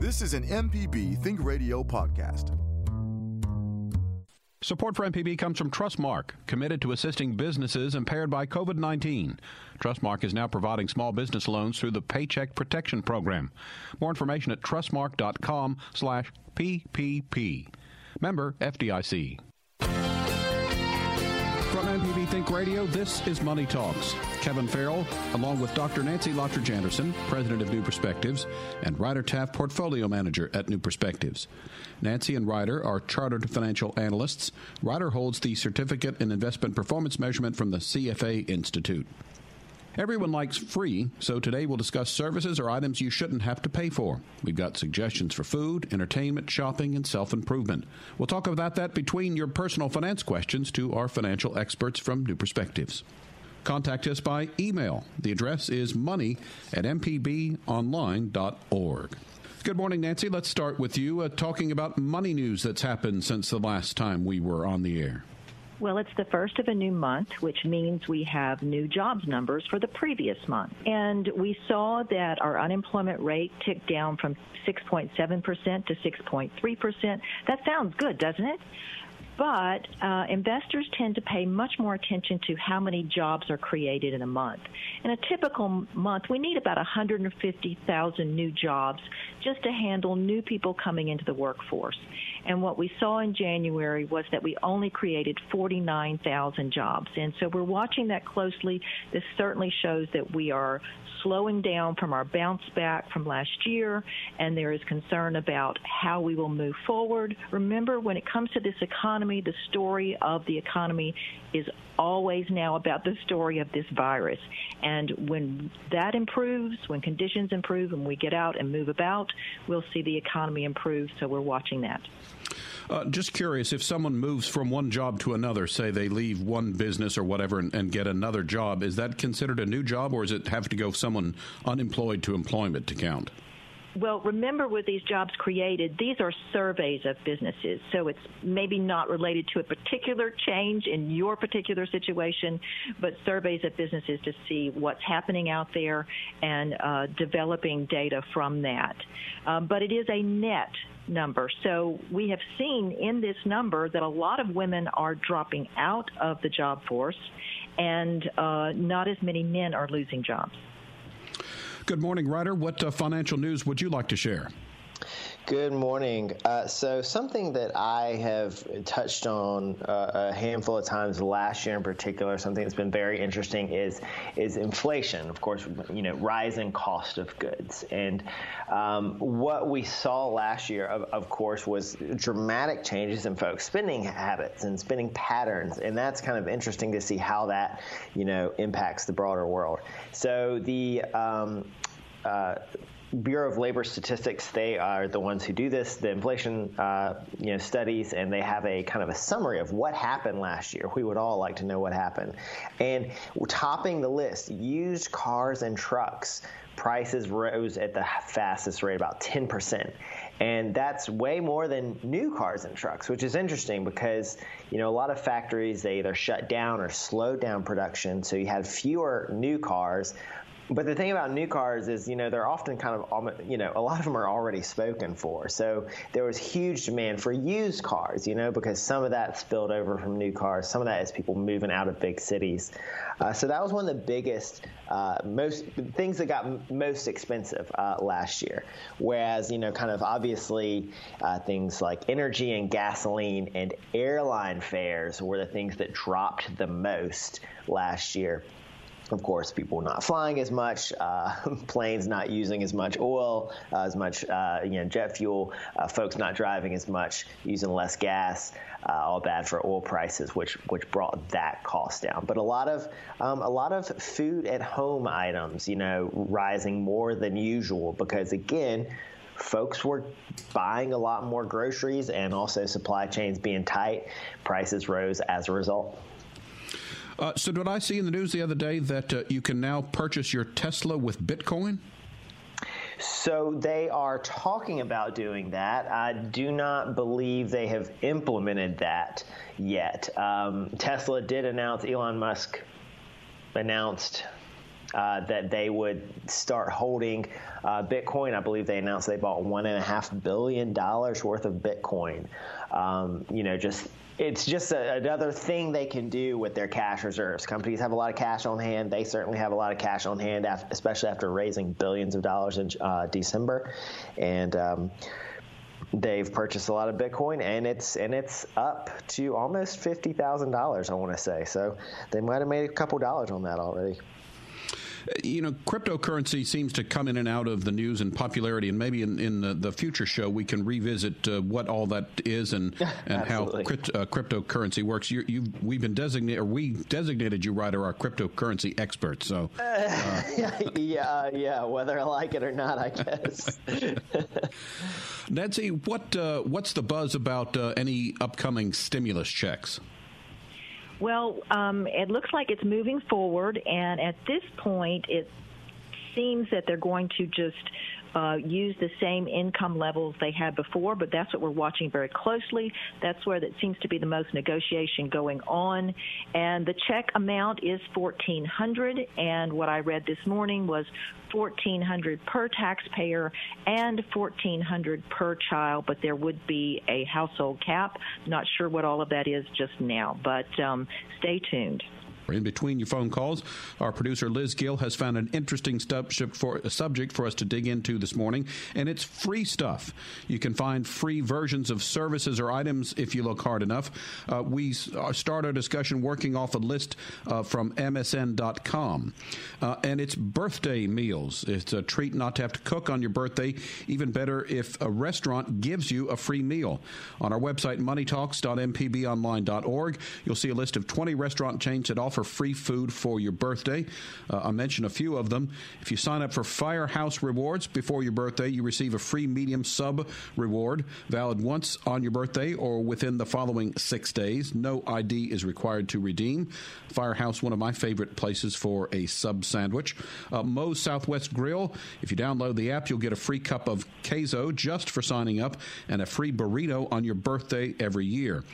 This is an MPB Think Radio podcast. Support for MPB comes from Trustmark, committed to assisting businesses impaired by COVID 19. Trustmark is now providing small business loans through the Paycheck Protection Program. More information at trustmark.com slash PPP. Member FDIC. From MPB Think Radio, this is Money Talks. Kevin Farrell, along with Dr. Nancy Lottridge Anderson, president of New Perspectives, and Ryder Taff, portfolio manager at New Perspectives. Nancy and Ryder are chartered financial analysts. Ryder holds the Certificate in Investment Performance Measurement from the CFA Institute. Everyone likes free, so today we'll discuss services or items you shouldn't have to pay for. We've got suggestions for food, entertainment, shopping, and self improvement. We'll talk about that between your personal finance questions to our financial experts from New Perspectives. Contact us by email. The address is money at mpbonline.org. Good morning, Nancy. Let's start with you uh, talking about money news that's happened since the last time we were on the air. Well, it's the first of a new month, which means we have new jobs numbers for the previous month. And we saw that our unemployment rate ticked down from 6.7% to 6.3%. That sounds good, doesn't it? But uh, investors tend to pay much more attention to how many jobs are created in a month. In a typical month, we need about 150,000 new jobs just to handle new people coming into the workforce. And what we saw in January was that we only created 49,000 jobs. And so we're watching that closely. This certainly shows that we are slowing down from our bounce back from last year, and there is concern about how we will move forward. Remember, when it comes to this economy, the story of the economy is always now about the story of this virus. And when that improves, when conditions improve and we get out and move about, we'll see the economy improve. So we're watching that. Uh, just curious, if someone moves from one job to another, say they leave one business or whatever and, and, get another job, is that considered a new job, or does it have to go someone unemployed to employment to count? Well, remember with these jobs created, these are surveys of businesses. So it's maybe not related to a particular change in your particular situation, but surveys of businesses to see what's happening out there and uh, developing data from that. Um, but it is a net number. So we have seen in this number that a lot of women are dropping out of the job force, and uh, not as many men are losing jobs. Good morning, Ryder. What uh, financial news would you like to share? Good morning. Uh, so, something that I have touched on uh, a handful of times last year, in particular, something that's been very interesting is is inflation. Of course, you know, rising cost of goods, and um, what we saw last year, of, of course, was dramatic changes in folks' spending habits and spending patterns, and that's kind of interesting to see how that, you know, impacts the broader world. So the um, uh, Bureau of Labor Statistics, they are the ones who do this, the inflation uh, you know, studies, and they have a kind of a summary of what happened last year. We would all like to know what happened. And topping the list, used cars and trucks prices rose at the fastest rate, about 10%. And that's way more than new cars and trucks, which is interesting because, you know, a lot of factories, they either shut down or slowed down production. So you had fewer new cars, but the thing about new cars is, you know, they're often kind of, you know, a lot of them are already spoken for. So there was huge demand for used cars, you know, because some of that spilled over from new cars. Some of that is people moving out of big cities. Uh, so that was one of the biggest, uh, most things that got most expensive uh, last year. Whereas, you know, kind of obviously uh, things like energy and gasoline and airline fares were the things that dropped the most last year of course, people not flying as much, uh, planes not using as much oil, uh, as much uh, you know jet fuel, uh, folks not driving as much, using less gas. Uh, all bad for oil prices, which which brought that cost down. But a lot of um, a lot of food at home items, you know, rising more than usual because again folks were buying a lot more groceries and also supply chains being tight, prices rose as a result. Uh, so, did I see in the news the other day that uh, you can now purchase your Tesla with Bitcoin? So they are talking about doing that. I do not believe they have implemented that yet. Um, Tesla did announce, Elon Musk announced uh, that they would start holding uh, Bitcoin. I believe they announced they bought one and a half billion dollars worth of Bitcoin. Um, you know, just it's just a, another thing they can do with their cash reserves. Companies have a lot of cash on hand. They certainly have a lot of cash on hand, especially after raising billions of dollars in uh, December, and. Um, they've purchased a lot of Bitcoin, and it's and it's up to almost fifty thousand dollars. I want to say so. They might have made a couple dollars on that already you know, cryptocurrency seems to come in and out of the news and popularity, and maybe in, in the, the future show we can revisit uh, what all that is and and how crypt, uh, cryptocurrency works. You, you, we've been designated, or we designated you, Ryder, our cryptocurrency expert. So, uh, yeah, yeah, whether I like it or not, I guess. Nancy, what uh, what's the buzz about uh, any upcoming stimulus checks? Well, um, it looks like it's moving forward, and at this point, it seems that they're going to just uh, use the same income levels they had before, but that's what we're watching very closely. That's where that seems to be the most negotiation going on. And the check amount is 1400 and what I read this morning was 1400 per taxpayer and 1400 per child, but there would be a household cap. Not sure what all of that is just now, but um, stay tuned. In between your phone calls, our producer Liz Gill has found an interesting subject for, subject for us to dig into this morning, and it's free stuff. You can find free versions of services or items if you look hard enough. Uh, we uh, start our discussion working off a list uh, from MSN.com, uh, and it's birthday meals. It's a treat not to have to cook on your birthday. Even better if a restaurant gives you a free meal. On our website, moneytalks.mpbonline.org, you'll see a list of 20 restaurant chains that offer for free food for your birthday. Uh, I'll mention a few of them. If you sign up for Firehouse Rewards before your birthday, you receive a free medium sub reward valid once on your birthday or within the following six days. No ID is required to redeem. Firehouse, one of my favorite places for a sub sandwich. Uh, Moe's Southwest Grill. If you download the app, you'll get a free cup of queso just for signing up and a free burrito on your birthday every year.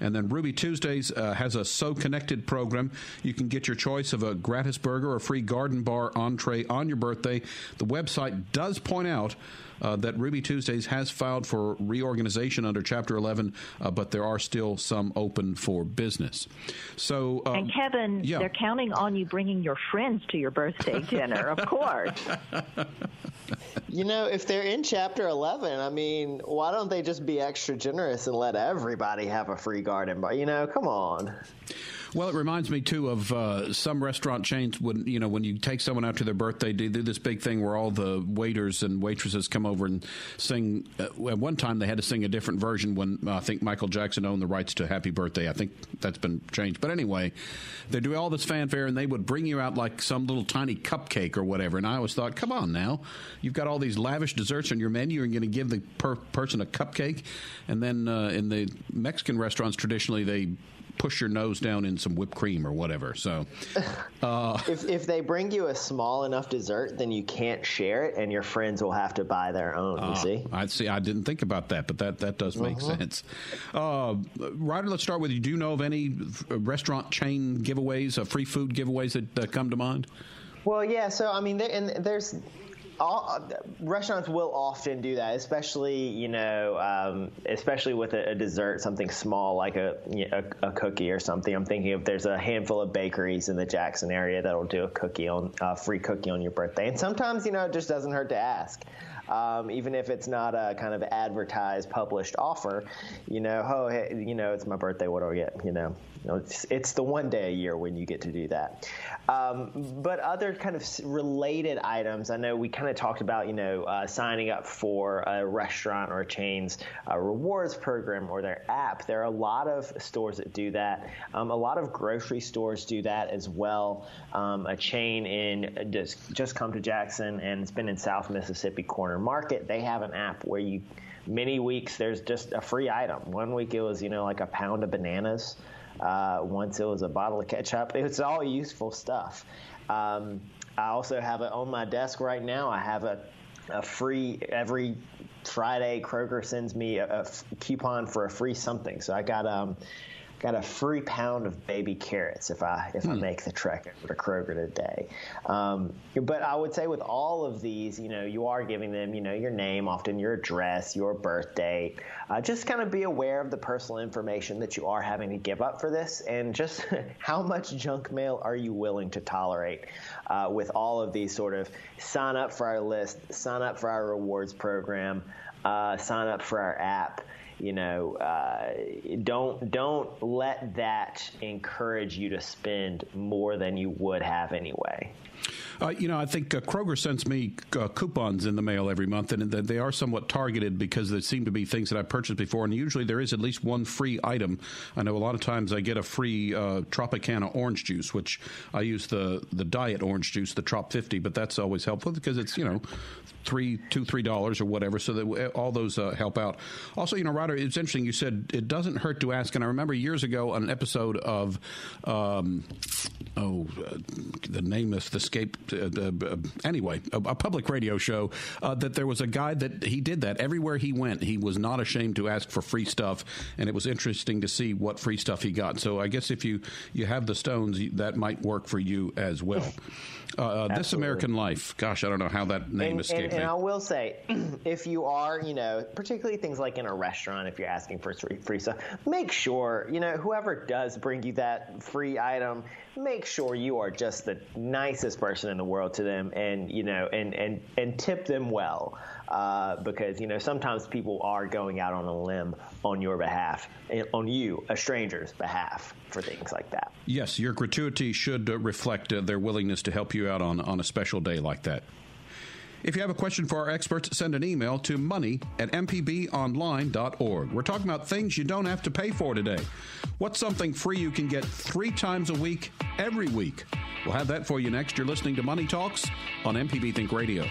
And then Ruby Tuesdays uh, has a So Connected program you can get your choice of a gratis burger or free garden bar entree on your birthday. The website does point out uh, that Ruby Tuesdays has filed for reorganization under Chapter 11, uh, but there are still some open for business. So, um, and Kevin, yeah. they're counting on you bringing your friends to your birthday dinner, of course. You know, if they're in Chapter 11, I mean, why don't they just be extra generous and let everybody have a free garden bar? You know, come on. Well, it reminds me too of uh, some restaurant chains when you know when you take someone out to their birthday, they do this big thing where all the waiters and waitresses come over and sing. Uh, at one time, they had to sing a different version when uh, I think Michael Jackson owned the rights to "Happy Birthday." I think that's been changed, but anyway, they do all this fanfare and they would bring you out like some little tiny cupcake or whatever. And I always thought, come on now, you've got all these lavish desserts on your menu, and you're going to give the per- person a cupcake, and then uh, in the Mexican restaurants traditionally they push your nose down in some whipped cream or whatever. So, uh, if if they bring you a small enough dessert, then you can't share it, and your friends will have to buy their own. Uh, you see, I see. I didn't think about that, but that that does make uh-huh. sense. Uh, Ryder, let's start with you. Do you know of any restaurant chain giveaways, uh, free food giveaways that uh, come to mind? Well, yeah. So I mean, there, and there's all, uh, restaurants will often do that, especially you know, um, especially with a, a, dessert, something small like a, a, a cookie or something. I'm thinking if there's a handful of bakeries in the Jackson area that'll do a cookie on a free cookie on your birthday, and sometimes you know it just doesn't hurt to ask. Um, even if it's not a kind of advertised, published offer, you know, oh, hey, you know, it's my birthday. What do I get? You know, it's, it's the one day a year when you get to do that. Um, but other kind of related items, I know we kind of talked about, you know, uh, signing up for a restaurant or a chain's uh, rewards program or their app. There are a lot of stores that do that. Um, a lot of grocery stores do that as well. Um, a chain in just, just come to Jackson and it's been in South Mississippi Corner Market. They have an app where you many weeks there's just a free item. One week it was, you know, like a pound of bananas. Uh, once it was a bottle of ketchup. It's all useful stuff. Um, I also have it on my desk right now. I have a, a free every Friday. Kroger sends me a, coupon for a free something. So I got um, got a free pound of baby carrots if I if hmm. I make the trek over to Kroger today. Um, but I would say with all of these, you know, you are giving them, you know, your name, often your address, your birth date. Uh, just kind of be aware of the personal information that you are having to give up for this, and just how much junk mail are you willing to tolerate uh, with all of these sort of sign up for our list, sign up for our rewards program, uh, sign up for our app you know, uh, don't don't let that encourage you to spend more than you would have anyway. Uh, you know, I think uh, Kroger sends me uh, coupons in the mail every month, and they are somewhat targeted because they seem to be things that I purchased before. And usually there is at least one free item. I know a lot of times I get a free uh, Tropicana orange juice, which I use the the diet orange juice, the Trop 50, but that's always helpful because it's you know three, two, three dollars or whatever. So that all those uh, help out. Also, you know, Ryder, it's interesting. You said it doesn't hurt to ask, and I remember years ago on an episode of, um, oh, uh, the name is. Uh, uh, Uh, uh, uh, anyway, a, a, public radio show uh, that there was a guy that he did that everywhere he went. He was not ashamed to ask for free stuff, and it was interesting to see what free stuff he got. So I guess if you you have the stones, that might work for you as well. Uh, uh, this American Life. Gosh, I don't know how that name and, escaped and, me. And I will say, if you are, you know, particularly things like in a restaurant, if you're asking for free, free stuff, make sure, you know, whoever does bring you that free item, make sure you are just the nicest person in the world to them, and you know, and and and tip them well uh, because you know sometimes people are going out on a limb on your behalf, on you, a stranger's behalf, for things like that. Yes, your gratuity should uh, reflect uh, their willingness to help you out on on a special day like that. If you have a question for our experts, send an email to money at mpbonline.org. We're talking about things you don't have to pay for today. What's something free you can get three times a week, every week? We'll have that for you next. You're listening to Money Talks on MPB Think Radio.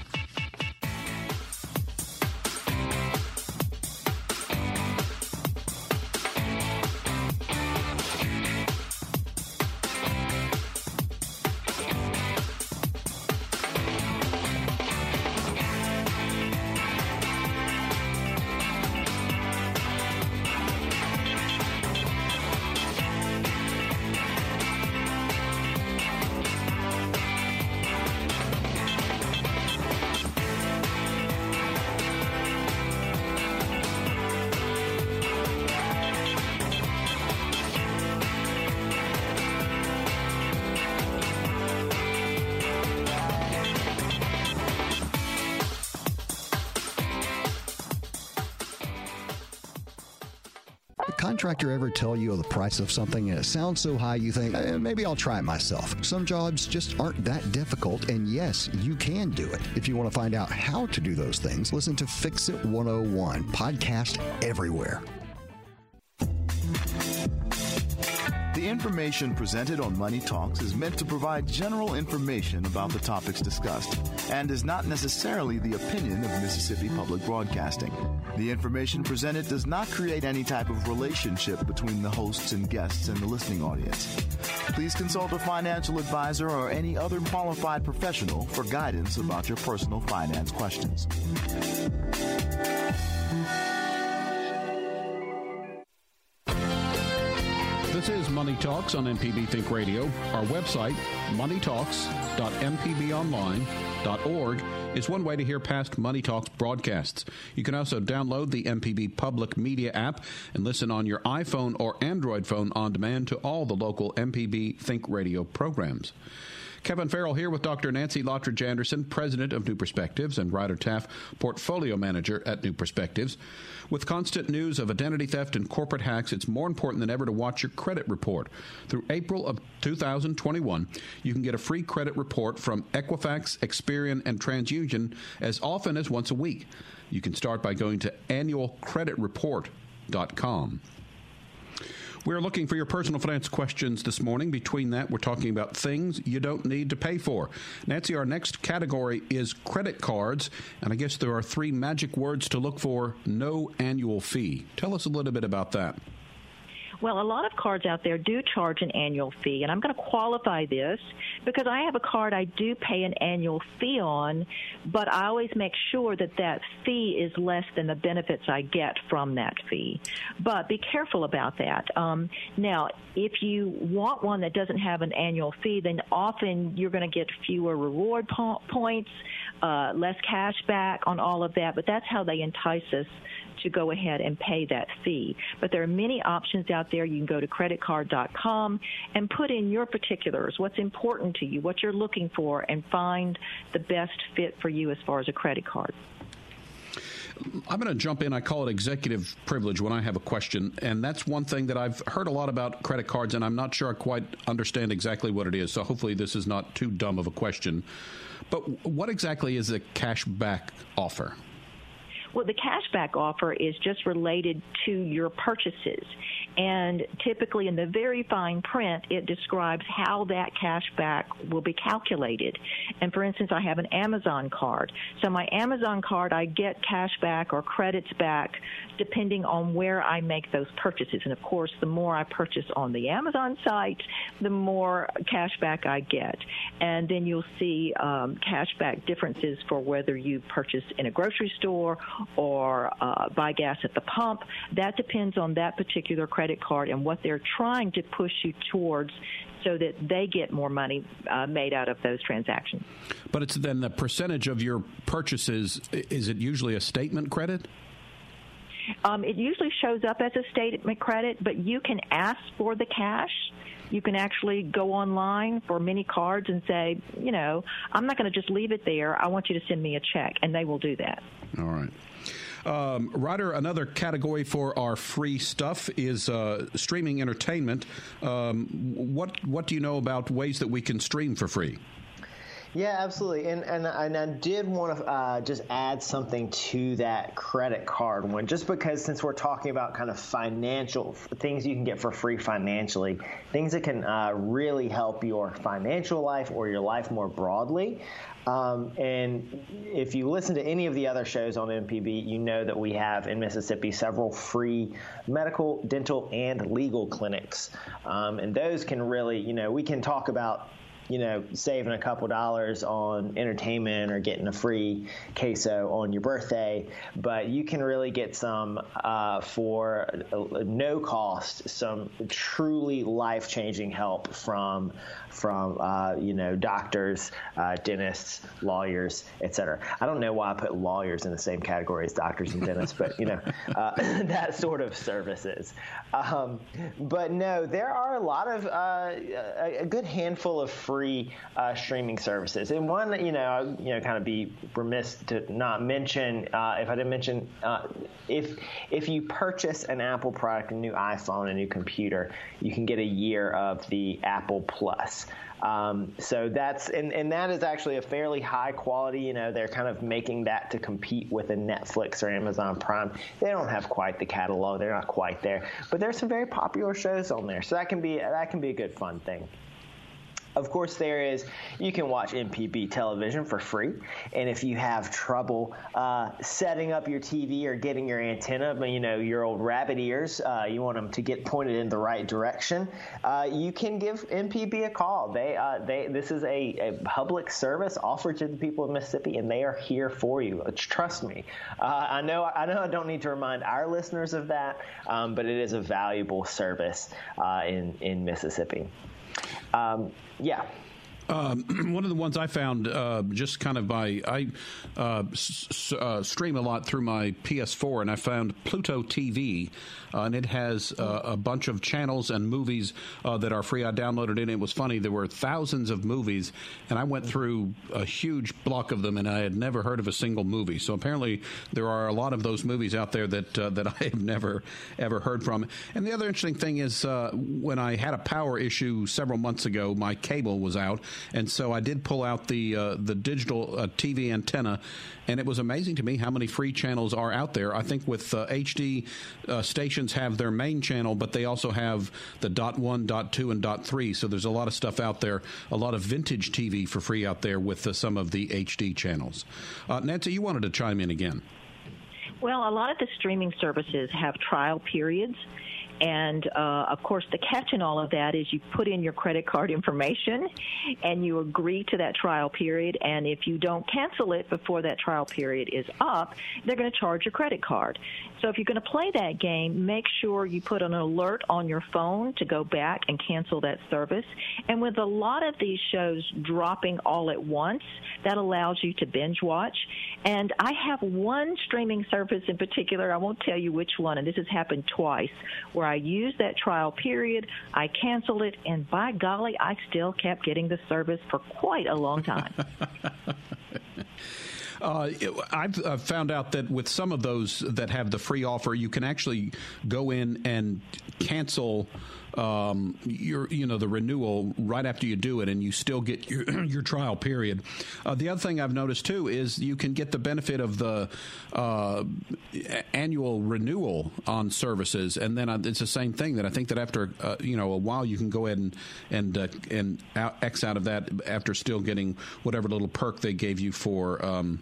Contractor ever tell you the price of something and it sounds so high you think, eh, maybe I'll try it myself? Some jobs just aren't that difficult, and yes, you can do it. If you want to find out how to do those things, listen to Fix It 101, podcast everywhere. The information presented on Money Talks is meant to provide general information about the topics discussed and is not necessarily the opinion of Mississippi Public Broadcasting. The information presented does not create any type of relationship between the hosts and guests and the listening audience. Please consult a financial advisor or any other qualified professional for guidance about your personal finance questions. This is Money Talks on MPB Think Radio. Our website, moneytalks.mpbonline.org, is one way to hear past Money Talks broadcasts. You can also download the MPB Public Media app and listen on your iPhone or Android phone on demand to all the local MPB Think Radio programs. Kevin Farrell here with Dr. Nancy Lottridge Anderson, President of New Perspectives, and Ryder Taff, Portfolio Manager at New Perspectives. With constant news of identity theft and corporate hacks, it's more important than ever to watch your credit report. Through April of 2021, you can get a free credit report from Equifax, Experian, and TransUnion as often as once a week. You can start by going to annualcreditreport.com. We're looking for your personal finance questions this morning. Between that, we're talking about things you don't need to pay for. Nancy, our next category is credit cards, and I guess there are three magic words to look for no annual fee. Tell us a little bit about that. Well, a lot of cards out there do charge an annual fee, and I'm going to qualify this because I have a card I do pay an annual fee on, but I always make sure that that fee is less than the benefits I get from that fee. But be careful about that. Um, now, if you want one that doesn't have an annual fee, then often you're going to get fewer reward po- points, uh, less cash back on all of that, but that's how they entice us to go ahead and pay that fee. But there are many options out there. You can go to creditcard.com and put in your particulars, what's important to you, what you're looking for, and find the best fit for you as far as a credit card. I'm going to jump in. I call it executive privilege when I have a question. And that's one thing that I've heard a lot about credit cards, and I'm not sure I quite understand exactly what it is. So hopefully, this is not too dumb of a question. But what exactly is a cash back offer? Well, the cashback offer is just related to your purchases. And typically, in the very fine print, it describes how that cashback will be calculated. And for instance, I have an Amazon card. So, my Amazon card, I get cashback or credits back depending on where I make those purchases. And of course, the more I purchase on the Amazon site, the more cashback I get. And then you'll see um, cashback differences for whether you purchase in a grocery store or uh, buy gas at the pump. That depends on that particular credit card and what they're trying to push you towards so that they get more money uh, made out of those transactions. But it's then the percentage of your purchases, is it usually a statement credit? Um, it usually shows up as a statement credit, but you can ask for the cash you can actually go online for many cards and say, you know, I'm not going to just leave it there. I want you to send me a check, and they will do that. All right. Um, Ryder, another category for our free stuff is uh, streaming entertainment. Um, what what do you know about ways that we can stream for free? Yeah, absolutely. And and, and I did want to uh, just add something to that credit card one, just because since we're talking about kind of financial things you can get for free financially, things that can uh, really help your financial life or your life more broadly. Um, and if you listen to any of the other shows on MPB, you know that we have in Mississippi several free medical, dental, and legal clinics. Um, and those can really, you know, we can talk about you know, saving a couple dollars on entertainment or getting a free queso on your birthday, but you can really get some uh, for no cost, some truly life changing help from from uh, you know doctors, uh, dentists, lawyers, etc. I don't know why I put lawyers in the same category as doctors and dentists, but you know uh, that sort of services. Um, but no, there are a lot of uh, a, good handful of free uh, streaming services, and one you know you know kind of be remiss to not mention uh, if I didn't mention if if you purchase an Apple product, a new iPhone, a new computer, you can get a year of the Apple Plus. Um, so that's and, and that is actually a fairly high quality. You know, they're kind of making that to compete with a Netflix or Amazon Prime. They don't have quite the catalog; they're not quite there, but there's some very popular shows on there. So that can be that can be a good fun thing. Of course, there is, you can watch MPB television for free. And if you have trouble uh, setting up your TV or getting your antenna, you know, your old rabbit ears, uh, you want them to get pointed in the right direction, uh, you can give MPB a call. They, uh, they, this is a, a, public service offered to the people of Mississippi, and they are here for you. Trust me. Uh, I know, I know I don't need to remind our listeners of that, um, but it is a valuable service uh, in, in Mississippi. Um, yeah. Um, one of the ones I found uh, just kind of by I uh, s- uh, stream a lot through my PS4, and I found Pluto TV, uh, and it has uh, a bunch of channels and movies uh, that are free. I downloaded it. and It was funny. There were thousands of movies, and I went through a huge block of them, and I had never heard of a single movie. So apparently, there are a lot of those movies out there that that I have never ever heard from. And the other interesting thing is when I had a power issue several months ago, my cable was out and so I did pull out the uh, the digital uh, TV antenna, and it was amazing to me how many free channels are out there. I think with HD uh, stations have their main channel, but they also have the dot one, dot two, and dot three. So there's a lot of stuff out there, a lot of vintage TV for free out there with uh, some of the HD channels. Uh, Nancy, you wanted to chime in again. Well, a lot of the streaming services have trial periods. And uh, of course, the catch in all of that is you put in your credit card information and you agree to that trial period. And if you don't cancel it before that trial period is up, they're going to charge your credit card. So if you're going to play that game, make sure you put an alert on your phone to go back and cancel that service. And with a lot of these shows dropping all at once, that allows you to binge watch. And I have one streaming service in particular, I won't tell you which one, and this has happened twice, where I used that trial period, I canceled it, and by golly, I still kept getting the service for quite a long time. Uh, I've uh, found out that with some of those that have the free offer, you can actually go in and cancel um, your you know the renewal right after you do it, and you still get your your trial period. Uh, the other thing I've noticed too is you can get the benefit of the uh, annual renewal on services, and then it's the same thing. That I think that after uh, you know a while, you can go ahead and and uh, and out, X out of that after still getting whatever little perk they gave you for. Um,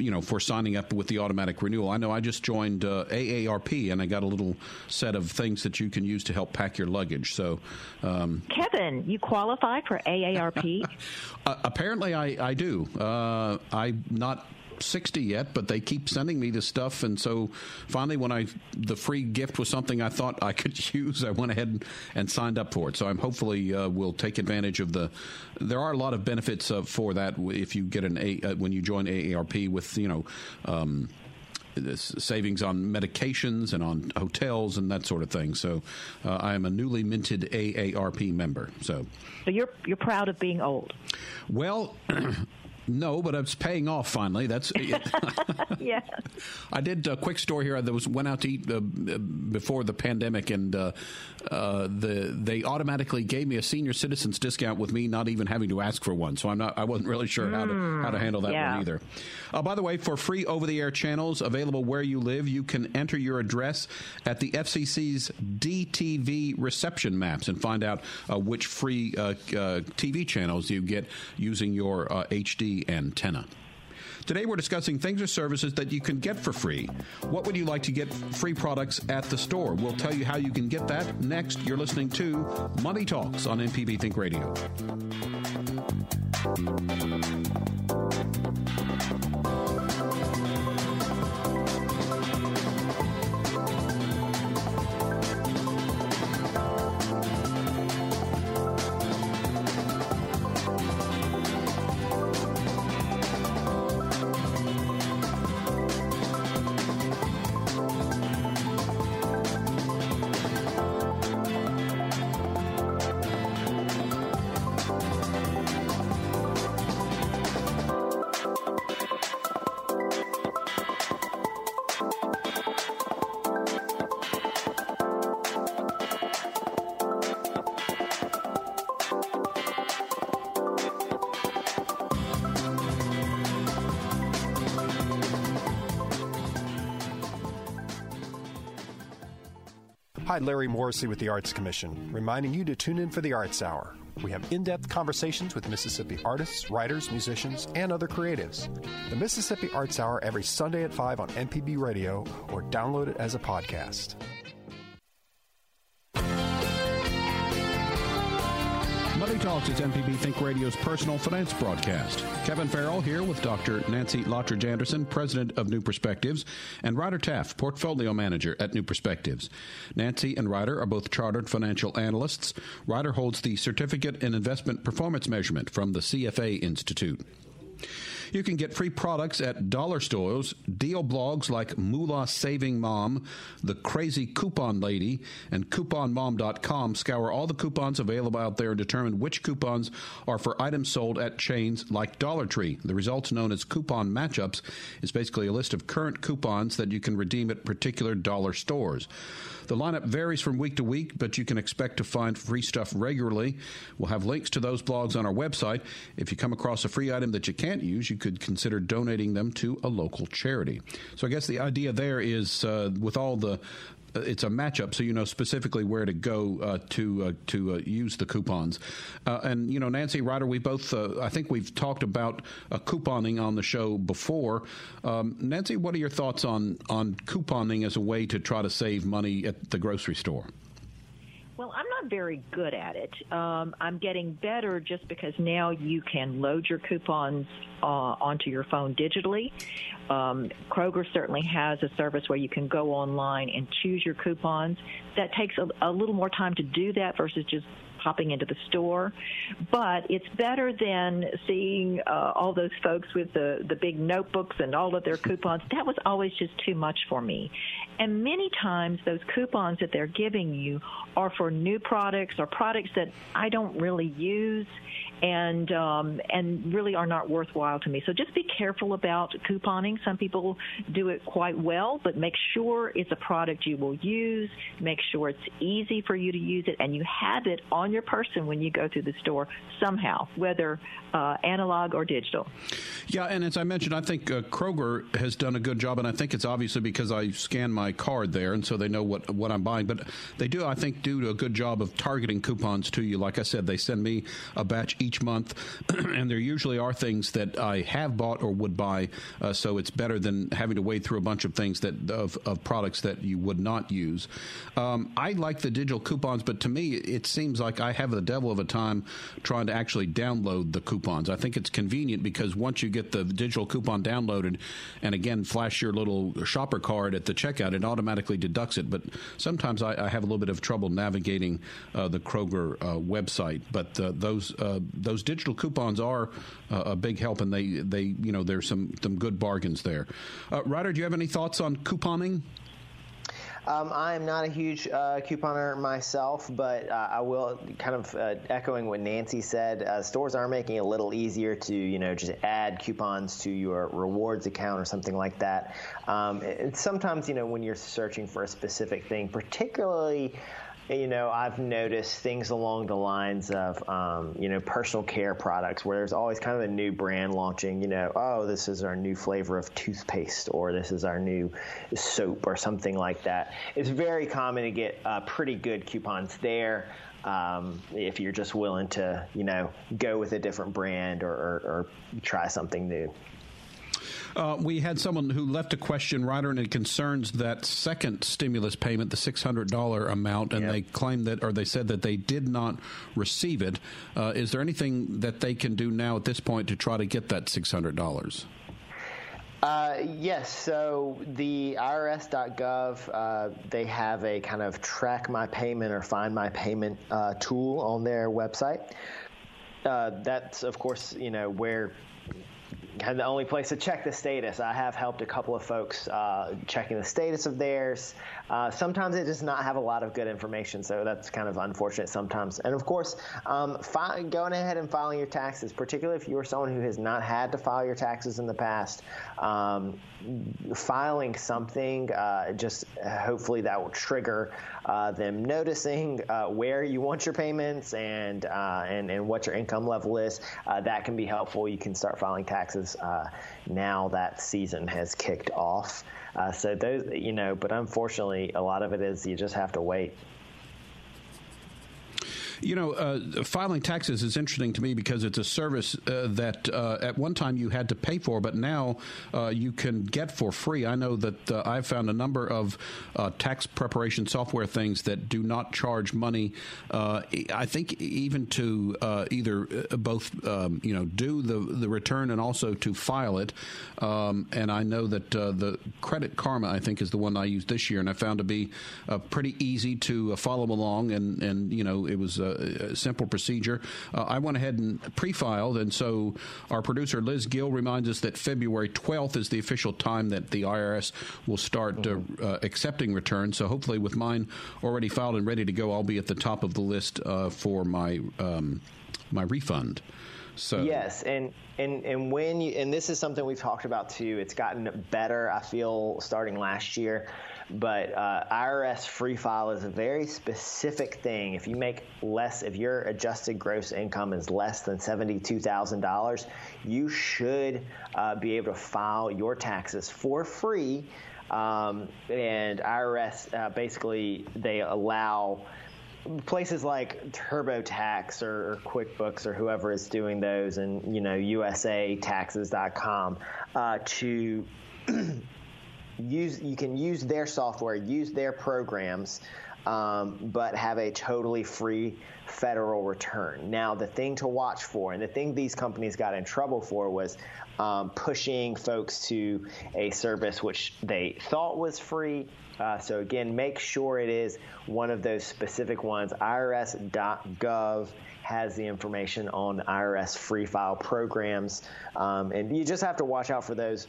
you know, for signing up with the automatic renewal. I know I just joined uh, AARP and I got a little set of things that you can use to help pack your luggage. So, um, Kevin, you qualify for AARP? uh, apparently, I, I do. Uh, I'm not 60 yet, but they keep sending me this stuff. And so finally, when I the free gift was something I thought I could use, I went ahead and signed up for it. So I'm hopefully uh, will take advantage of the. There are a lot of benefits uh, for that if you get an A uh, when you join AARP with you know. Um, savings on medications and on hotels and that sort of thing. So uh, I am a newly minted AARP member. So, so you're you're proud of being old. Well. No, but it's paying off finally. That's yeah. I did a quick story here. I was went out to eat uh, before the pandemic, and uh, uh, the they automatically gave me a senior citizens discount with me not even having to ask for one. So I'm not. I wasn't really sure how to how to handle that yeah. one either. Uh, by the way, for free over the air channels available where you live, you can enter your address at the FCC's DTV reception maps and find out uh, which free uh, TV channels you get using your HD antenna. Today, we're discussing things or services that you can get for free. What would you like to get free products at the store? We'll tell you how you can get that next. You're listening to Money Talks on MPB Think Radio. Hi, Larry Morrissey with the Arts Commission, reminding you to tune in for the Arts Hour. We have in depth conversations with Mississippi artists, writers, musicians, and other creatives. The Mississippi Arts Hour every Sunday at 5 on MPB Radio or download it as a podcast. Talks is MPB Think Radio's personal finance broadcast. Kevin Farrell here with Dr. Nancy Lottridge Anderson, president of New Perspectives, and Ryder Taff, portfolio manager at New Perspectives. Nancy and Ryder are both chartered financial analysts. Ryder holds the Certificate in Investment Performance Measurement from the CFA Institute. You can get free products at dollar stores, deal blogs like Moola Saving Mom, The Krazy Coupon Lady, and CouponMom.com scour all the coupons available out there and determine which coupons are for items sold at chains like Dollar Tree. The results, known as Coupon Matchups, is basically a list of current coupons that you can redeem at particular dollar stores. The lineup varies from week to week, but you can expect to find free stuff regularly. We'll have links to those blogs on our website. If you come across a free item that you can't use, you could consider donating them to a local charity. So I guess the idea there is uh, with all the it's a matchup, so you know specifically where to go uh, to uh, to uh, use the coupons. Uh, and you know, Nancy Ryder, we both uh, I think we've talked about couponing on the show before. Um, Nancy, what are your thoughts on on couponing as a way to try to save money at the grocery store? Well, I'm not very good at it. Um, I'm getting better just because now you can load your coupons uh, onto your phone digitally. Um, Kroger certainly has a service where you can go online and choose your coupons. That takes a, a little more time to do that versus just popping into the store. But it's better than seeing uh, all those folks with the, the big notebooks and all of their coupons. That was always just too much for me. And many times those coupons that they're giving you are for new products or products that I don't really use and um, and really are not worthwhile to me. So just be careful about couponing. Some people do it quite well, but make sure it's a product you will use. Make sure it's easy for you to use it, and you have it on your person when you go through the store somehow, whether uh, analog or digital. Yeah, and as I mentioned, I think uh, Kroger has done a good job, and I think it's obviously because I scan my card there, and so they know what what I'm buying. But they do, I think, do a good job of targeting coupons to you. Like I said, they send me a batch each each month, and there usually are things that I have bought or would buy. Uh, so it's better than having to wade through a bunch of things that of, of products that you would not use. Um, I like the digital coupons, but to me, it seems like I have the devil of a time trying to actually download the coupons. I think it's convenient because once you get the digital coupon downloaded, and again flash your little shopper card at the checkout, it automatically deducts it. But sometimes I, I have a little bit of trouble navigating uh, the Kroger uh, website. But uh, those uh, those digital coupons are uh, a big help, and they they you know there's some some good bargains there. Uh, Ryder, do you have any thoughts on couponing? Um, I am not a huge uh, couponer myself, but uh, I will kind of uh, echoing what Nancy said. Uh, stores are making it a little easier to you know just add coupons to your rewards account or something like that. Um, sometimes you know when you're searching for a specific thing, particularly you know, I've noticed things along the lines of, um, you know, personal care products where there's always kind of a new brand launching, you know, oh, this is our new flavor of toothpaste or this is our new soap or something like that. It's very common to get uh, pretty good coupons there. Um, if you're just willing to, you know, go with a different brand or, or, or try something new. Uh, we had someone who left a question, Ryder, and it concerns that second stimulus payment, the six hundred dollar amount, and yep. they claimed that, or they said that they did not receive it. Uh, is there anything that they can do now at this point to try to get that six hundred dollars? Uh, yes. So the IRS.gov, uh, they have a kind of track my payment or find my payment uh, tool on their website. Uh, that's, of course, you know where kind of the only place to check the status. I have helped a couple of folks uh, checking the status of theirs. Uh, sometimes it does not have a lot of good information, so that's kind of unfortunate sometimes. And of course, um, fi- going ahead and filing your taxes, particularly if you are someone who has not had to file your taxes in the past, um, filing something uh, just hopefully that will trigger uh, them noticing uh, where you want your payments and uh, and and what your income level is. That can be helpful. You can start filing taxes now that season has kicked off. Uh, so those, you know, but unfortunately, a lot of it is you just have to wait. You know, uh, filing taxes is interesting to me because it's a service uh, that uh, at one time you had to pay for, but now uh, you can get for free. I know that uh, I've found a number of uh, tax preparation software things that do not charge money. I think even to either both, um, you know, do the the return and also to file it. Um, and I know that the Credit Karma, I think, is the one I used this year, and I found to be pretty easy to follow along. And and you know, it was a simple procedure. Uh, I went ahead and pre-filed, and so our producer Liz Gill reminds us that February 12th is the official time that the IRS will start uh, uh, accepting returns. So hopefully, with mine already filed and ready to go, I'll be at the top of the list uh, for my um, my refund. So yes, and and and when you and this is something we've talked about too. It's gotten better. I feel starting last year, but uh, IRS free file is a very specific thing. If you make less, if your adjusted gross income is less than seventy-two thousand dollars, you should uh, be able to file your taxes for free. Um, and IRS uh, basically they allow places like TurboTax or, or, QuickBooks or whoever is doing those, and you know USATaxes.com uh, to use. You can use their software, use their programs, um, but have a totally free federal return. Now, the thing to watch for, and the thing these companies got in trouble for, was um, pushing folks to a service which they thought was free uh, so again, make sure it is one of those specific ones. IRS.gov has the information on IRS free file programs, um, and you just have to watch out for those.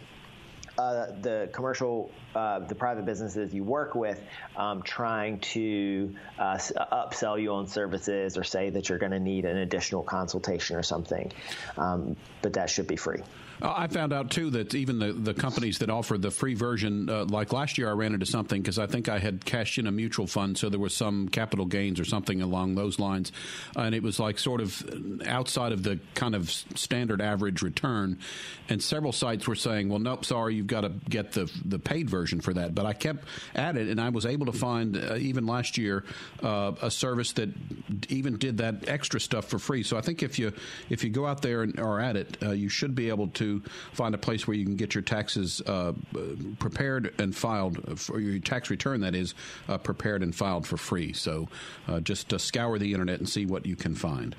Uh, the commercial, uh, the private businesses you work with, um, trying to uh, upsell you on services or say that you're going to need an additional consultation or something. Um, but that should be free. Uh, I found out too that even the, the companies that offer the free version, uh, like last year, I ran into something because I think I had cashed in a mutual fund, so there was some capital gains or something along those lines, and it was like sort of outside of the kind of standard average return. And several sites were saying, "Well, nope, sorry, you've got to get the the paid version for that." But I kept at it, and I was able to find uh, even last year uh, a service that even did that extra stuff for free. So I think if you if you go out there and are at it, uh, you should be able to find a place where you can get your taxes uh, prepared and filed for your tax return. That is uh, prepared and filed for free. So just scour the internet and see what you can find.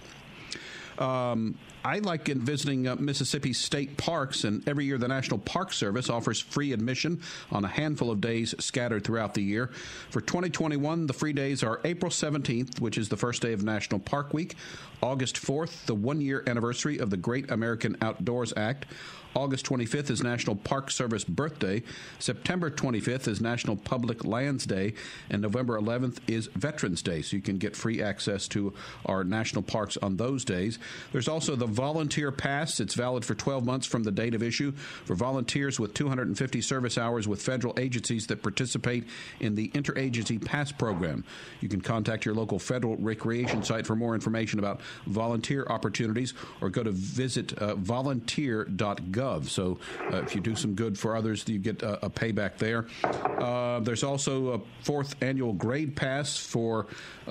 Um, I like visiting uh, Mississippi state parks, and every year the National Park Service offers free admission on a handful of days scattered throughout the year. For 2021, the free days are April 17th, which is the first day of National Park Week, August 4th, the one year anniversary of the Great American Outdoors Act. August 25th is National Park Service Birthday. September 25th is National Public Lands Day. And November 11th is Veterans Day. So you can get free access to our national parks on those days. There's also the Volunteer Pass. It's valid for 12 months from the date of issue for volunteers with 250 service hours with federal agencies that participate in the Interagency Pass program. You can contact your local federal recreation site for more information about volunteer opportunities or go to visit uh, volunteer.gov gov. So uh, if you do some good for others, you get a, a payback there. Uh, there's also a fourth annual grade pass for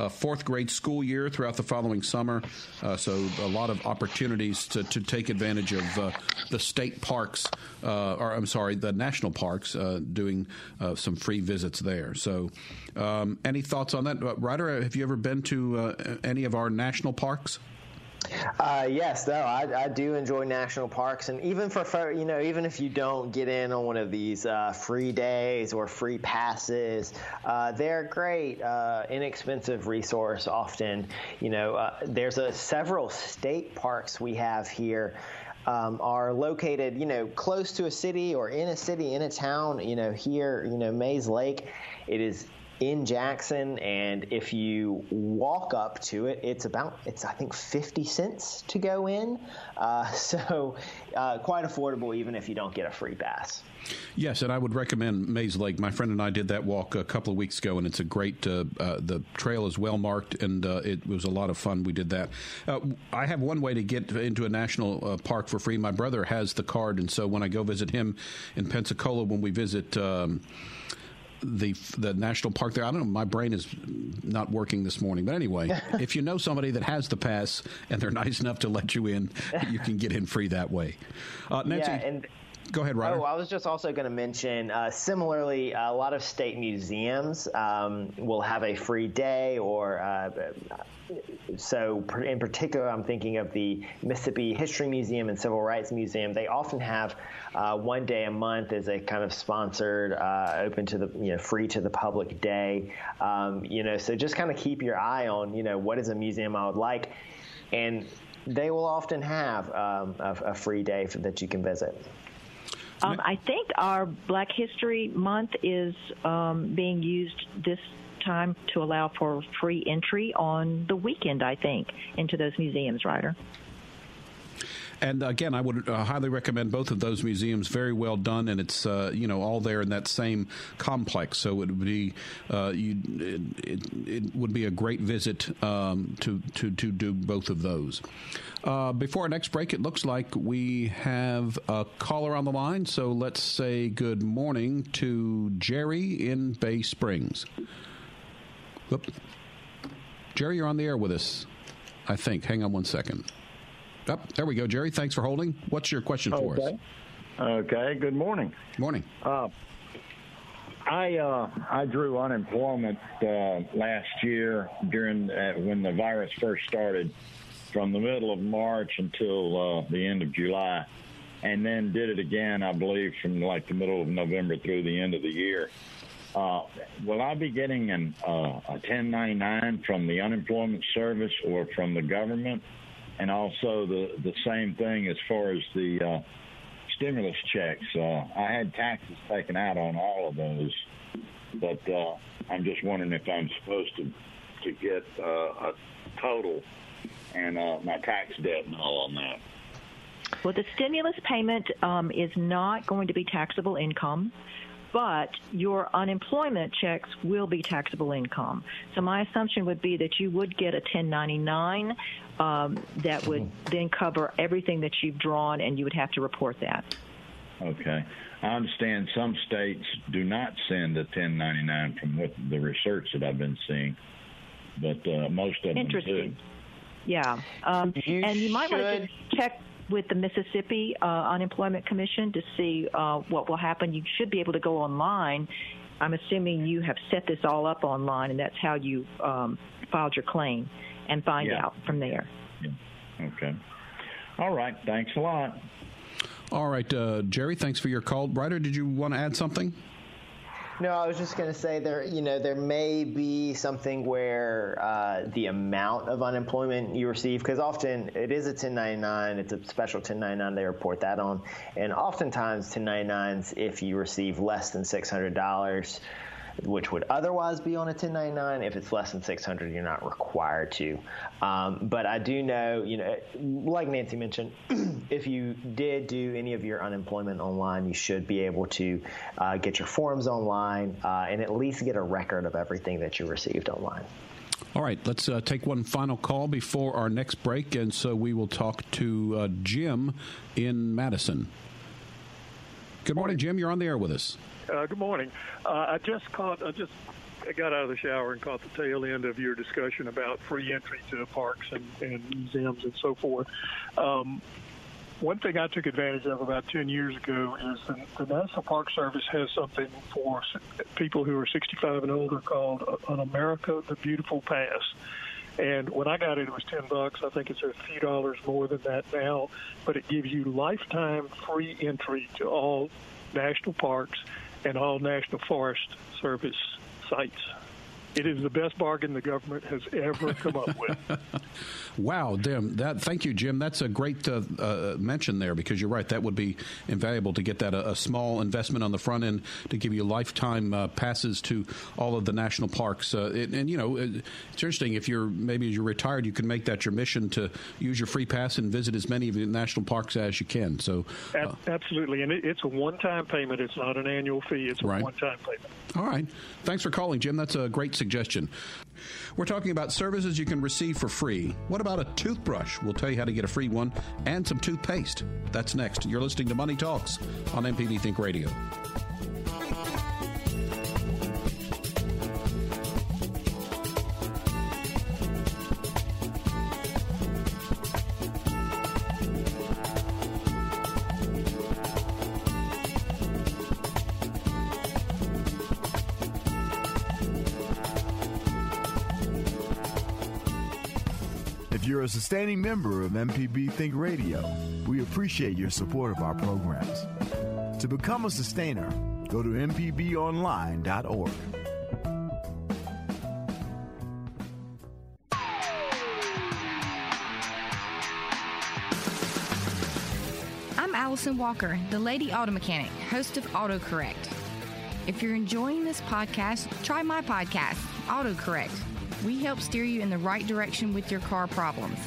fourth grade school year throughout the following summer. Uh, so a lot of opportunities to, to take advantage of uh, the state parks, uh, or I'm sorry, the national parks, doing some free visits there. So um, any thoughts on that, Ryder? Have you ever been to any of our national parks? Uh, yes, though I, I, do enjoy national parks, and even for you know, even if you don't get in on one of these uh, free days or free passes, uh, they're great, uh, inexpensive resource. Often, you know, uh, there's a several state parks we have here. Um, are located, you know, close to a city or in a city, in a town. You know, here, you know, Mayes Lake, it is in Jackson, and if you walk up to it, it's about it's I think 50 cents to go in, uh, so uh, quite affordable even if you don't get a free pass. Yes, and I would recommend Mayes Lake. My friend and I did that walk a couple of weeks ago, and it's a great. Uh, uh the trail is well marked, and uh, it was a lot of fun. We did that. Uh, I have one way to get into a national park for free. My brother has the card, and so when I go visit him in Pensacola, when we visit. Um, the the national park there. I don't know. My brain is not working this morning, but anyway, if you know somebody that has the pass and they're nice enough to let you in, you can get in free that way. Uh, Nancy, yeah, and Go ahead, Ryder. Oh, I was just also going to mention uh, similarly, a lot of state museums um, will have a free day or. Uh, so, in particular, I'm thinking of the Mississippi History Museum and Civil Rights Museum. They often have uh, one day a month as a kind of sponsored, uh, open to the, you know, free to the public day. Um, you know, so just kind of keep your eye on, you know, what is a museum I would like, and they will often have um, a, a free day for, that you can visit. Um, I think our Black History Month is um, being used this time to allow for free entry on the weekend, I think, into those museums, Ryder. And again, I would uh, highly recommend both of those museums. Very well done, and it's uh, you know all there in that same complex. So it would be uh, you, it, it, it, would be a great visit um, to to to do both of those. Uh, before our next break, it looks like we have a caller on the line. So let's say good morning to Jerry in Bay Springs. Whoop. Jerry, you're on the air with us. I think. Hang on one second. Oh, there we go, Jerry. Thanks for holding. What's your question for us? Okay. Good morning. Morning. Uh, I uh, I drew unemployment uh, last year during uh, when the virus first started, from the middle of March until uh, the end of July, and then did it again, I believe, from like the middle of November through the end of the year. Uh, will I be getting an, uh, a 1099 from the unemployment service or from the government? And also the the same thing as far as the uh, stimulus checks. Uh, I had taxes taken out on all of those, but uh, I'm just wondering if I'm supposed to to get uh, a total and uh, my tax debt and all on that. Well, the stimulus payment um, is not going to be taxable income but your unemployment checks will be taxable income. So my assumption would be that you would get a 1099 um, that would then cover everything that you've drawn, and you would have to report that. Okay. I understand some states do not send a 1099 from what the research that I've been seeing, but uh, most of them do. Yeah. Um, you and you might should... want to check with the Mississippi uh, Unemployment Commission to see uh, what will happen. You should be able to go online. I'm assuming you have set this all up online, and that's how you um, filed your claim, and find yeah. out from there. Yeah. Okay. All right. Thanks a lot. All right, uh, Jerry. Thanks for your call. Ryder, did you want to add something? No, I was just going to say there, you know, there may be something where uh, the amount of unemployment you receive, because often it is a 1099, it's a special 1099, they report that on. And oftentimes 1099s, if you receive less than $600, which would otherwise be on a 1099. If it's less than 600, you're not required to. Um, but I do know, you know, like Nancy mentioned, if you did do any of your unemployment online, you should be able to uh, get your forms online uh, and at least get a record of everything that you received online. All right, let's uh, take one final call before our next break, and so we will talk to uh, Jim in Madison. Good morning, Jim. You're on the air with us. Uh, good morning. Uh, I just caught. I just got out of the shower and caught the tail end of your discussion about free entry to parks and, and museums and so forth. Um, one thing I took advantage of about 10 years ago is the, the National Park Service has something for people who are 65 and older called uh, an America the Beautiful Pass. And when I got it, it was 10 bucks. I think it's a few dollars more than that now, but it gives you lifetime free entry to all national parks and all National Forest Service sites. It is the best bargain the government has ever come up with. wow, Jim! That thank you, Jim. That's a great uh, uh, mention there because you're right. That would be invaluable to get that a, a small investment on the front end to give you lifetime uh, passes to all of the national parks. Uh, it, and you know, it's interesting if you're maybe you're retired, you can make that your mission to use your free pass and visit as many of the national parks as you can. So, uh, absolutely, and it, it's a one-time payment. It's not an annual fee. It's a right. one-time payment. All right. Thanks for calling, Jim. That's a great suggestion. We're talking about services you can receive for free. What about a toothbrush? We'll tell you how to get a free one and some toothpaste. That's next. You're listening to Money Talks on MPB Think Radio. If sustaining member of MPB Think Radio, we appreciate your support of our programs. To become a sustainer, go to MPBOnline.org. I'm Allison Walker, the Lady Auto Mechanic, host of AutoCorrect. If you're enjoying this podcast, try my podcast, AutoCorrect. We help steer you in the right direction with your car problems.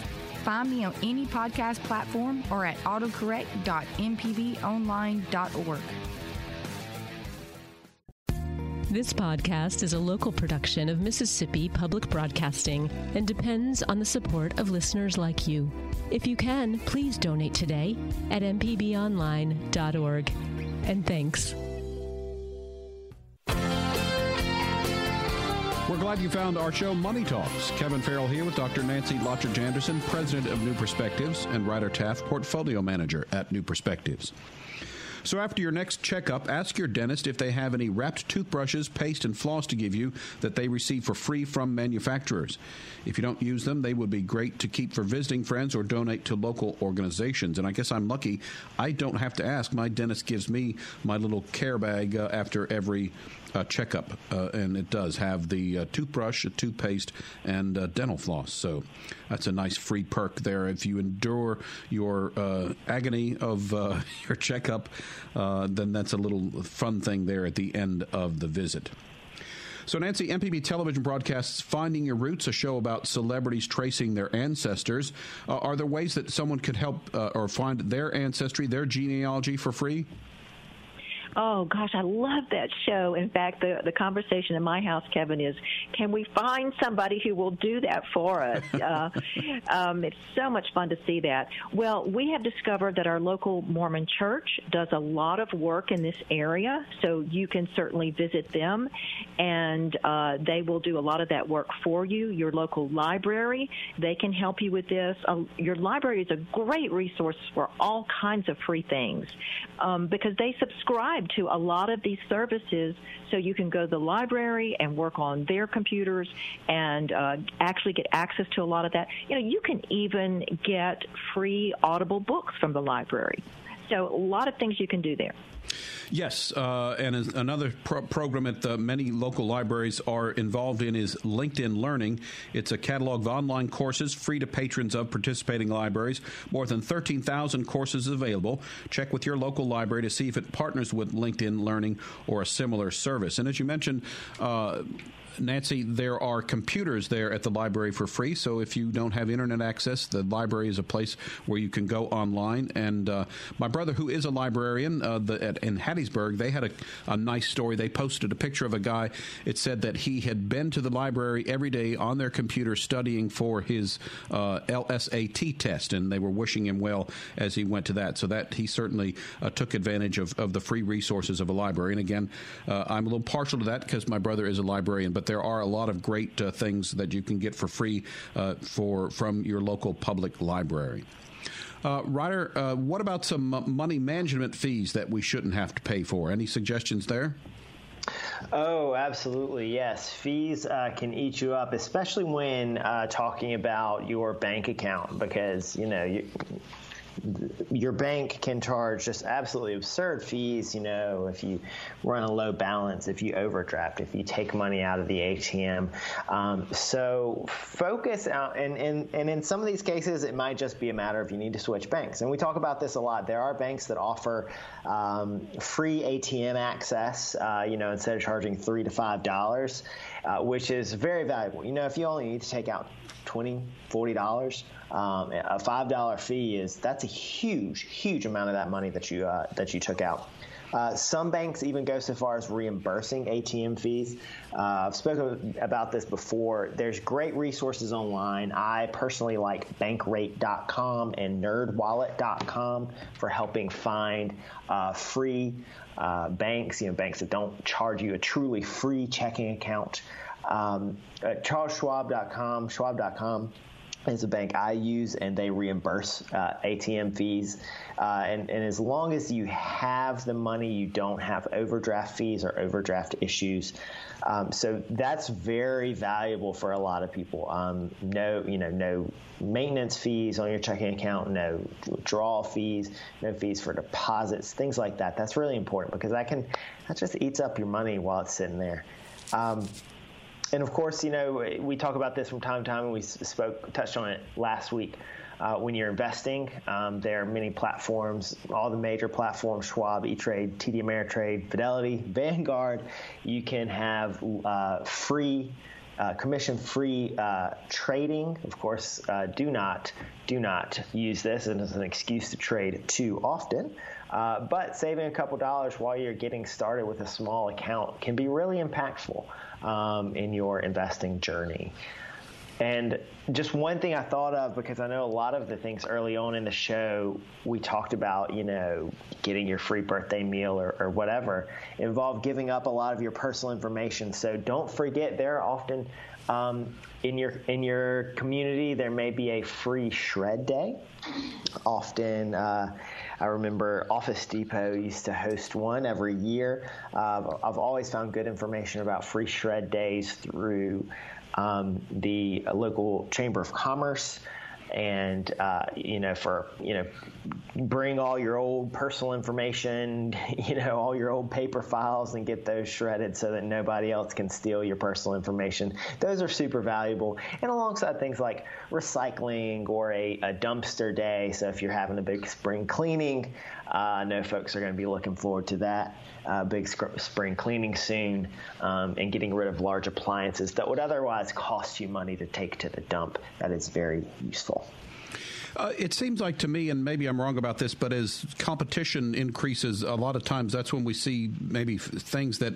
Find me on any podcast platform or at autocorrect.mpbonline.org. This podcast is a local production of Mississippi Public Broadcasting and depends on the support of listeners like you. If you can, please donate today at mpbonline.org. And thanks. Glad you found our show Money Talks. Kevin Farrell here with Dr. Nancy Lottridge Anderson, President of New Perspectives, and Ryder Taff, Portfolio Manager at New Perspectives. So after your next checkup, ask your dentist if they have any wrapped toothbrushes, paste, and floss to give you that they receive for free from manufacturers. If you don't use them, they would be great to keep for visiting friends or donate to local organizations. And I guess I'm lucky I don't have to ask. My dentist gives me my little care bag uh, after every uh, checkup, uh, and it does have the uh, toothbrush, a toothpaste, and uh, dental floss. So that's a nice free perk there. If you endure your uh, agony of uh, your checkup, then that's a little fun thing there at the end of the visit. So, Nancy, MPB television broadcasts Finding Your Roots, a show about celebrities tracing their ancestors. Uh, are there ways that someone could help uh, or find their ancestry, their genealogy for free? Oh gosh, I love that show. In fact, the the conversation in my house, Kevin, is can we find somebody who will do that for us? uh, um, it's so much fun to see that. Well, we have discovered that our local Mormon church does a lot of work in this area, so you can certainly visit them, and uh, they will do a lot of that work for you. Your local library, they can help you with this. Uh, your library is a great resource for all kinds of free things um, because they subscribe to a lot of these services so you can go to the library and work on their computers and uh, actually get access to a lot of that. You know, you can even get free audible books from the library. So a lot of things you can do there. Yes, uh, and another pro- program that many local libraries are involved in is LinkedIn Learning. It's a catalog of online courses free to patrons of participating libraries. More than 13,000 courses available. Check with your local library to see if it partners with LinkedIn Learning or a similar service. And as you mentioned, uh, Nancy, there are computers there at the library for free. So if you don't have internet access, the library is a place where you can go online. And uh, my brother, who is a librarian uh, the, at, in Hattiesburg, they had a, a, nice story. They posted a picture of a guy. It said that he had been to the library every day on their computer studying for his uh, LSAT test, and they were wishing him well as he went to that. So that he certainly uh, took advantage of, of the free resources of a library. And again, uh, I'm a little partial to that because my brother is a librarian, but but there are a lot of great uh, things that you can get for free uh, for from your local public library. Uh, Ryder, uh, what about some money management fees that we shouldn't have to pay for? Any suggestions there? Oh, absolutely. Yes. Fees uh, can eat you up, especially when uh, talking about your bank account, because, you know, you, your bank can charge just absolutely absurd fees, you know, if you run a low balance, if you overdraft, if you take money out of the ATM. Um, so focus out, and, and, and in some of these cases, it might just be a matter of you need to switch banks. And we talk about this a lot. There are banks that offer um, free ATM access, uh, you know, instead of charging three to five dollars, uh, which is very valuable. You know, if you only need to take out 20 $40, um, a $5 fee is that's a huge, huge amount of that money that you uh, that you took out. Uh, some banks even go so far as reimbursing ATM fees. Uh, I've spoken about this before. There's great resources online. I personally like bankrate.com and nerdwallet.com for helping find uh, free uh, banks, you know, banks that don't charge you a truly free checking account. Um, CharlesSchwab.com, Schwab.com is a bank I use, and they reimburse uh, ATM fees. Uh, and, and, as long as you have the money, you don't have overdraft fees or overdraft issues. Um, so that's very valuable for a lot of people. Um, no, you know, no maintenance fees on your checking account, no withdrawal fees, no fees for deposits, things like that. That's really important because that can that just eats up your money while it's sitting there. Um, and of course, you know, we talk about this from time to time, and we spoke, touched on it last week. Uh, when you're investing, um, there are many platforms, all the major platforms, Schwab, E-Trade, TD Ameritrade, Fidelity, Vanguard. You can have uh, free uh, commission-free uh, trading. Of course, uh, do not do not use this as an excuse to trade too often. Uh, but saving a couple dollars while you're getting started with a small account can be really impactful um, in your investing journey. And just one thing I thought of because I know a lot of the things early on in the show we talked about, you know, getting your free birthday meal or, or whatever, involve giving up a lot of your personal information. So don't forget there are often um, in your in your community there may be a free shred day. Often, uh, I remember Office Depot used to host one every year. Uh, I've always found good information about free shred days through um, the local Chamber of Commerce and uh, you know for you know bring all your old personal information you know all your old paper files and get those shredded so that nobody else can steal your personal information. Those are super valuable. And alongside things like recycling or a, a dumpster day. So if you're having a big spring cleaning I know folks are going to be looking forward to that uh, big spring cleaning soon um, and getting rid of large appliances that would otherwise cost you money to take to the dump. That is very useful. Uh, it seems like to me, and maybe I'm wrong about this, but as competition increases, a lot of times that's when we see maybe things that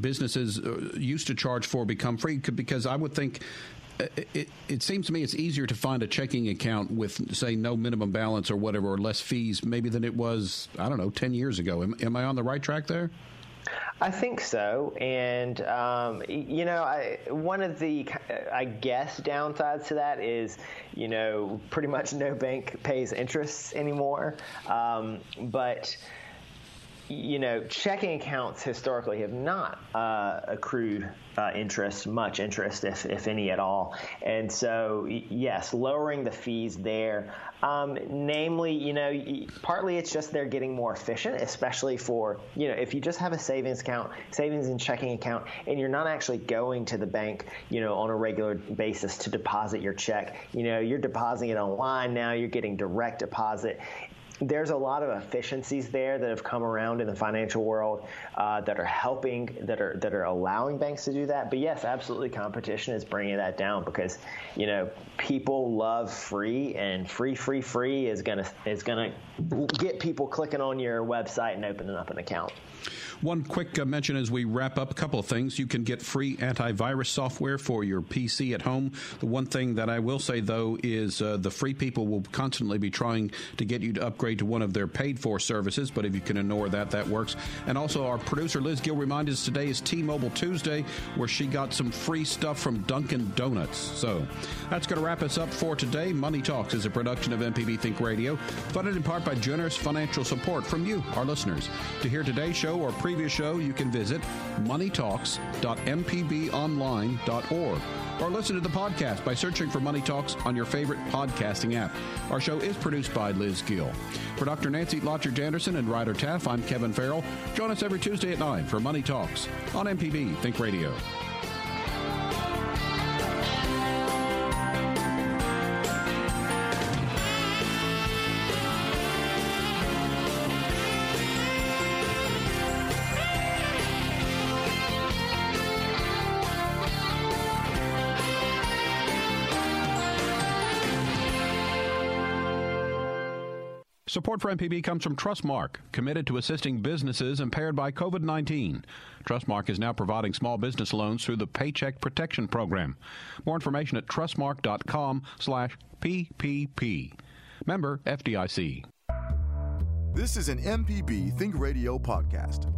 businesses uh, used to charge for become free. Because I would think it, it, seems to me it's easier to find a checking account with, say, no minimum balance or whatever, or less fees, maybe than it was, I don't know, 10 years ago. Am, am I on the right track there? I think so, and um, you know, I, one of the I guess downsides to that is, you know, pretty much no bank pays interest anymore. Um, but you know, checking accounts historically have not uh, accrued uh, interest, much interest, if, if any at all. And so, yes, lowering the fees there. Um, namely, you know, partly it's just they're getting more efficient, especially for, you know, if you just have a savings account, savings and checking account, and you're not actually going to the bank, you know, on a regular basis to deposit your check, you know, you're depositing it online now, you're getting direct deposit there's a lot of efficiencies there that have come around in the financial world uh, that are helping, that are that are allowing banks to do that. But yes, absolutely, competition is bringing that down because you know people love free, and free, free, free is gonna is gonna get people clicking on your website and opening up an account. One quick uh, mention as we wrap up a couple of things. You can get free antivirus software for your PC at home. The one thing that I will say, though, is uh, the free people will constantly be trying to get you to upgrade to one of their paid for services, but if you can ignore that, that works. And also, our producer Liz Gill reminded us today is T Mobile Tuesday, where she got some free stuff from Dunkin' Donuts. So that's going to wrap us up for today. Money Talks is a production of MPB Think Radio, funded in part by generous financial support from you, our listeners. To hear today's show or previous show, you can visit moneytalks.mpbonline.org or listen to the podcast by searching for Money Talks on your favorite podcasting app. Our show is produced by Liz Gill. For Dr. Nancy Lottridge Anderson and Ryder Taff, I'm Kevin Farrell. Join us every Tuesday at 9 for Money Talks on MPB Think Radio. Support for MPB comes from Trustmark, committed to assisting businesses impaired by COVID 19. Trustmark is now providing small business loans through the Paycheck Protection Program. More information at trustmark.com slash PPP. Member FDIC. This is an MPB Think Radio podcast.